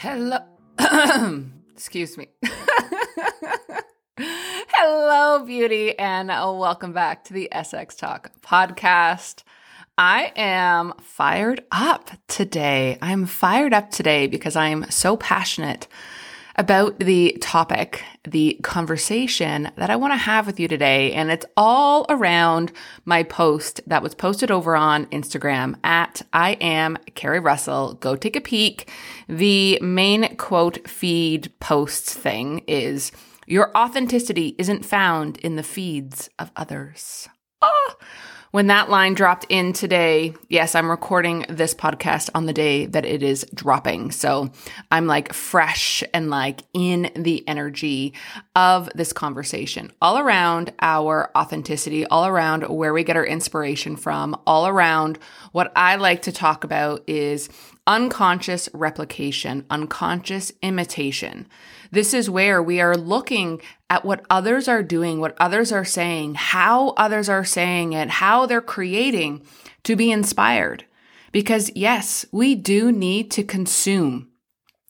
Hello. Excuse me. Hello, beauty, and welcome back to the SX Talk podcast. I am fired up today. I'm fired up today because I am so passionate about the topic, the conversation that I want to have with you today. And it's all around my post that was posted over on Instagram at I am Kari Russell. Go take a peek. The main quote feed posts thing is your authenticity isn't found in the feeds of others. Oh, when that line dropped in today, yes, I'm recording this podcast on the day that it is dropping. So I'm like fresh and like in the energy of this conversation all around our authenticity, all around where we get our inspiration from, all around what I like to talk about is unconscious replication, unconscious imitation. This is where we are looking at what others are doing, what others are saying, how others are saying it, how they're creating to be inspired. Because yes, we do need to consume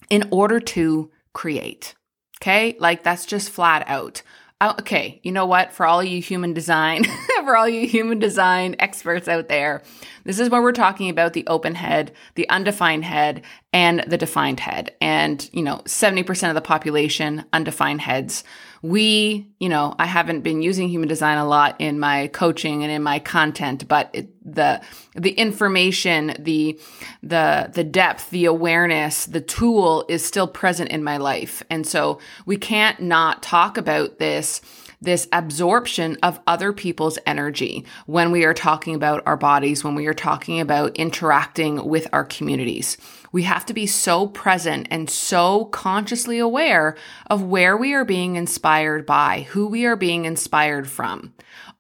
in order to create. Okay. Like that's just flat out. Uh, okay. You know what? For all you human design, for all you human design experts out there, this is where we're talking about the open head, the undefined head, and the defined head. And, you know, 70% of the population, undefined heads we, you know, I haven't been using human design a lot in my coaching and in my content, but it, the the information, the the the depth, the awareness, the tool is still present in my life. And so we can't not talk about this this absorption of other people's energy when we are talking about our bodies, when we are talking about interacting with our communities. We have to be so present and so consciously aware of where we are being inspired by, who we are being inspired from.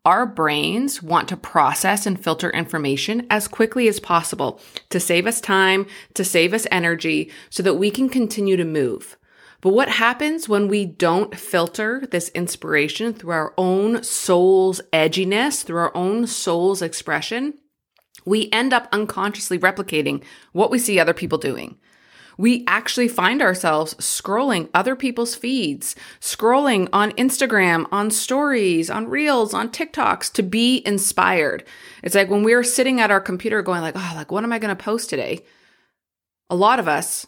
Our brains want to process and filter information as quickly as possible to save us time, to save us energy, so that we can continue to move. But what happens when we don't filter this inspiration through our own soul's edginess, through our own soul's expression? We end up unconsciously replicating what we see other people doing. We actually find ourselves scrolling other people's feeds, scrolling on Instagram, on stories, on reels, on TikToks to be inspired. It's like when we're sitting at our computer going like, "Oh, like what am I going to post today?" A lot of us,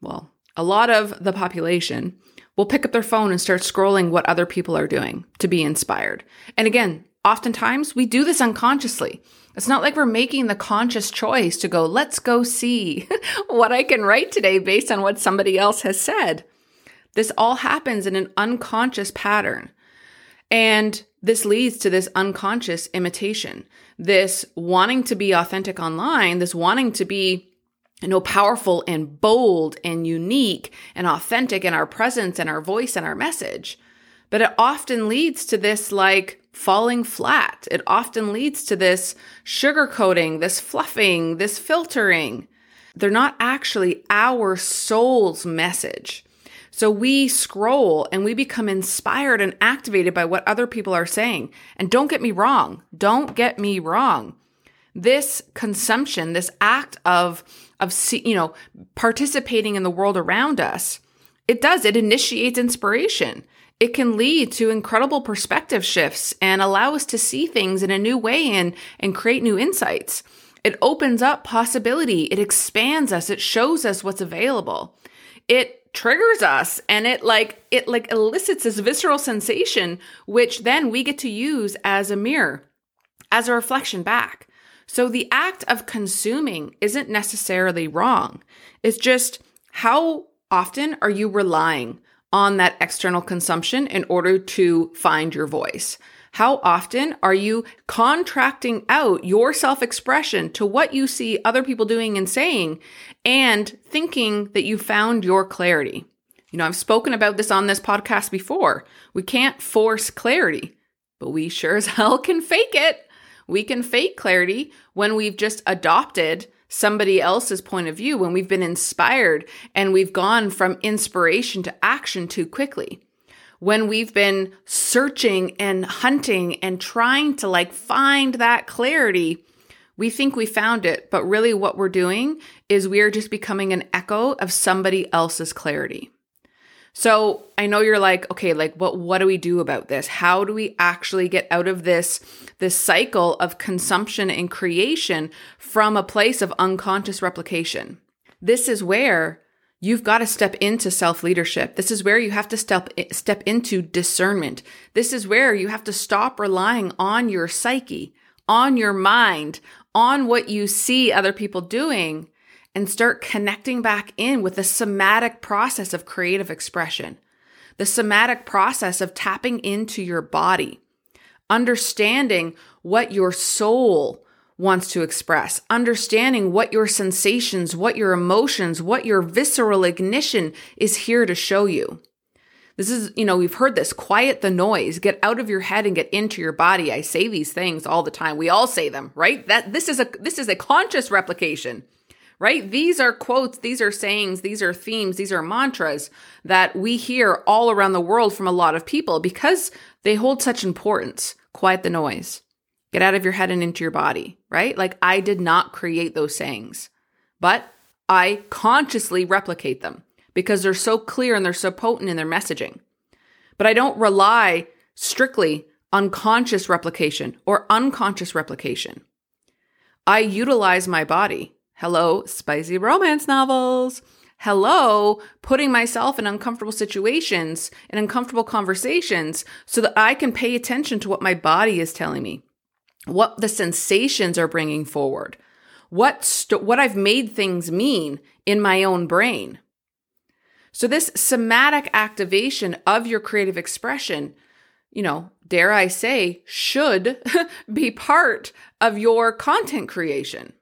well, a lot of the population will pick up their phone and start scrolling what other people are doing to be inspired. And again, oftentimes we do this unconsciously. It's not like we're making the conscious choice to go, let's go see what I can write today based on what somebody else has said. This all happens in an unconscious pattern. And this leads to this unconscious imitation, this wanting to be authentic online, this wanting to be you know, powerful and bold and unique and authentic in our presence and our voice and our message. But it often leads to this like falling flat. It often leads to this sugarcoating, this fluffing, this filtering. They're not actually our soul's message. So we scroll and we become inspired and activated by what other people are saying. And don't get me wrong. Don't get me wrong. This consumption, this act of of you know participating in the world around us it does it initiates inspiration. It can lead to incredible perspective shifts and allow us to see things in a new way and and create new insights. It opens up possibility. It expands us. It shows us what's available. It triggers us and it like it like elicits this visceral sensation which then we get to use as a mirror as a reflection back so the act of consuming isn't necessarily wrong. It's just how often are you relying on that external consumption in order to find your voice? How often are you contracting out your self expression to what you see other people doing and saying and thinking that you found your clarity? You know, I've spoken about this on this podcast before. We can't force clarity, but we sure as hell can fake it. We can fake clarity when we've just adopted somebody else's point of view, when we've been inspired and we've gone from inspiration to action too quickly. When we've been searching and hunting and trying to like find that clarity, We think we found it, but really what we're doing is we are just becoming an echo of somebody else's clarity. So I know you're like, okay, like what what do we do about this? How do we actually get out of this this cycle of consumption and creation from a place of unconscious replication? This is where you've got to step into self-leadership. This is where you have to step step into discernment. This is where you have to stop relying on your psyche, on your mind, on what you see other people doing and start connecting back in with the somatic process of creative expression, the somatic process of tapping into your body, understanding what your soul wants to express, understanding what your sensations, what your emotions, what your visceral ignition is here to show you. This is, you know, we've heard this quiet the noise, get out of your head and get into your body. I say these things all the time. We all say them, right? That this is a this is a conscious replication. Right? These are quotes, these are sayings, these are themes, these are mantras that we hear all around the world from a lot of people because they hold such importance. Quiet the noise. Get out of your head and into your body, right? Like I did not create those sayings, but I consciously replicate them because they're so clear and they're so potent in their messaging. But I don't rely strictly on conscious replication or unconscious replication. I utilize my body. Hello, spicy romance novels. Hello, putting myself in uncomfortable situations and uncomfortable conversations so that I can pay attention to what my body is telling me, what the sensations are bringing forward, what st- what I've made things mean in my own brain. So, this somatic activation of your creative expression, you know, dare I say, should be part of your content creation.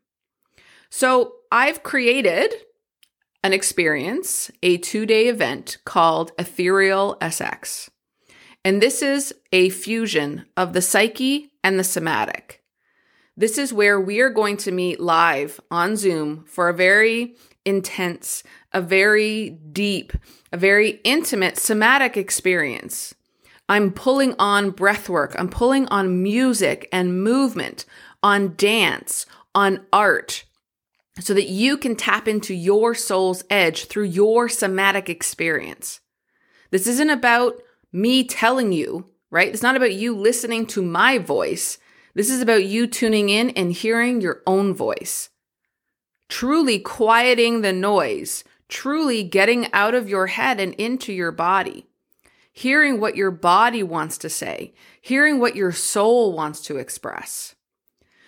So, I've created an experience, a two day event called Ethereal SX. And this is a fusion of the psyche and the somatic. This is where we are going to meet live on Zoom for a very intense, a very deep, a very intimate somatic experience. I'm pulling on breath work. I'm pulling on music and movement, on dance, on art, so that you can tap into your soul's edge through your somatic experience. This isn't about me telling you, right? It's not about you listening to my voice. This is about you tuning in and hearing your own voice truly quieting the noise, truly getting out of your head and into your body, hearing what your body wants to say, hearing what your soul wants to express.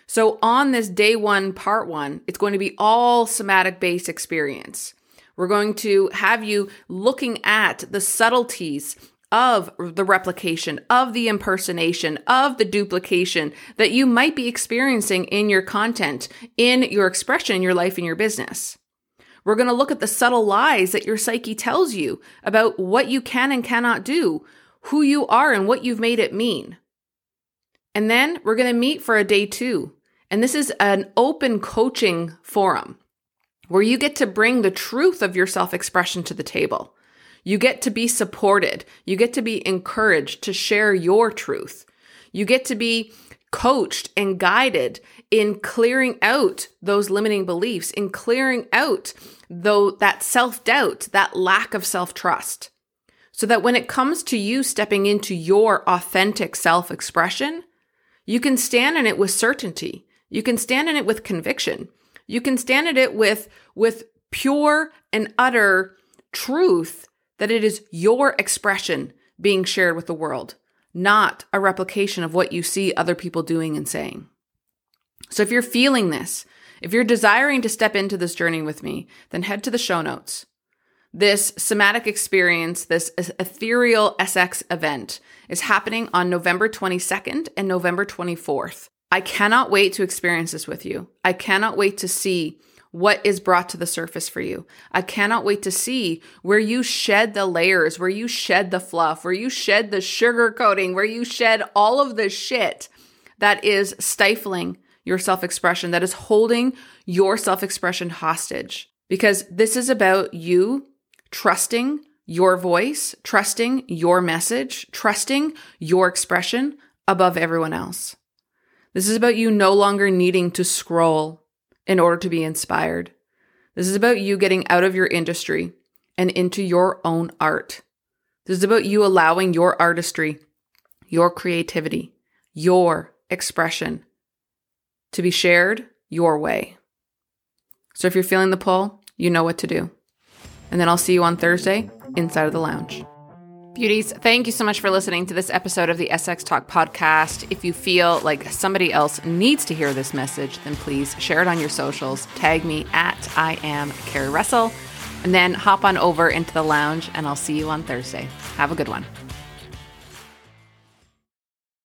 So, on this day one, part one, it's going to be all somatic based experience. We're going to have you looking at the subtleties of the replication, of the impersonation, of the duplication that you might be experiencing in your content, in your expression, in your life, in your business. We're going to look at the subtle lies that your psyche tells you about what you can and cannot do, who you are, and what you've made it mean. And then we're going to meet for a day two. And this is an open coaching forum where you get to bring the truth of your self expression to the table. You get to be supported. You get to be encouraged to share your truth. You get to be coached and guided in clearing out those limiting beliefs, in clearing out though that self-doubt, that lack of self-trust. So that when it comes to you stepping into your authentic self-expression, you can stand in it with certainty. You can stand in it with conviction. You can stand in it with with pure and utter truth that it is your expression being shared with the world, not a replication of what you see other people doing and saying. So if you're feeling this, if you're desiring to step into this journey with me, then head to the show notes. This somatic experience, this ethereal SX event is happening on November 22nd and November 24th. I cannot wait to experience this with you. I cannot wait to see what is brought to the surface for you. I cannot wait to see where you shed the layers, where you shed the fluff, where you shed the sugar coating, where you shed all of the shit that is stifling your self expression, that is holding your self expression hostage. Because this is about you trusting your voice, trusting your message, trusting your expression above everyone else. This is about you no longer needing to scroll in order to be inspired. This is about you getting out of your industry and into your own art. This is about you allowing your artistry, your creativity, your expression to be shared your way. So if you're feeling the pull, you know what to do. And then I'll see you on Thursday inside of the lounge. Beauties, thank you so much for listening to this episode of the SX Talk podcast. If you feel like somebody else needs to hear this message, then please share it on your socials. Tag me at I am Kari Russell, and then hop on over into the lounge, and I'll see you on Thursday. Have a good one.